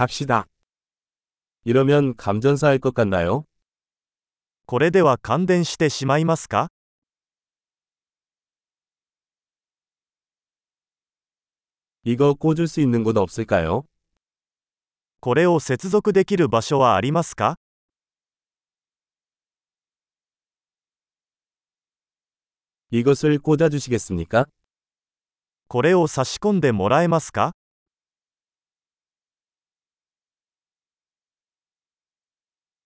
갑시다. 이러면 감전사 할 것 같나요? これでは感電してしまいますか 이거 꽂을 수 있는 곳 없을까요? これを接続できる場所はありますか 이것을 꽂아 주시겠습니까? これを差し込んでもらえますか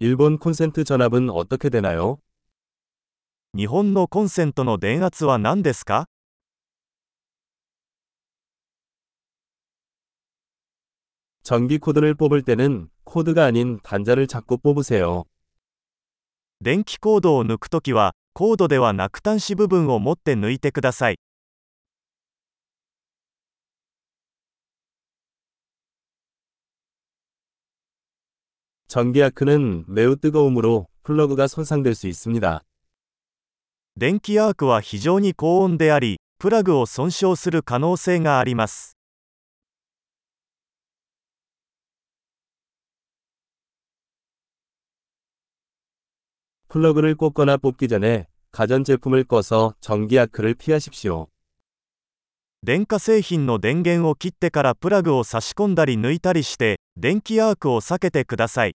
일본 콘센트 전압은 어떻게 되나요? 日本のコンセントの電圧は何ですか 전기 코드를 뽑을 때는 코드가 아닌 단자를 잡고 뽑으세요. 電気コードを抜くときは、コードではなく端子部分を持って抜いてください。 전기 아크는 매우 뜨거움으로 플러그가 손상될 수 있습니다. 電気アークは非常に高温であり、プラグを損傷する可能性があります。 플러그를 꽂거나 뽑기 전에 가전제품을 꺼서 전기 아크를 피하십시오. 電化製品の電源を切ってからプラグを差し込んだり抜いたりして、電気アークを避けてください。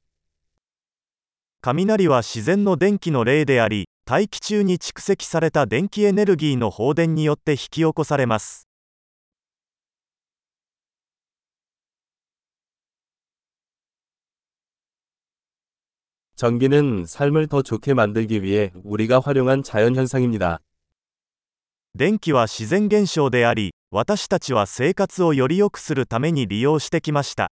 雷は自然の電気の例であり、 大気中に蓄積された電気エネルギーの放電によって引き起こされます 전기는 삶을 더 좋게 만들기 위해 우리가 활용한 자연현상입니다. 電気は自然現象であり私たちは生活をより良くするために利用してきました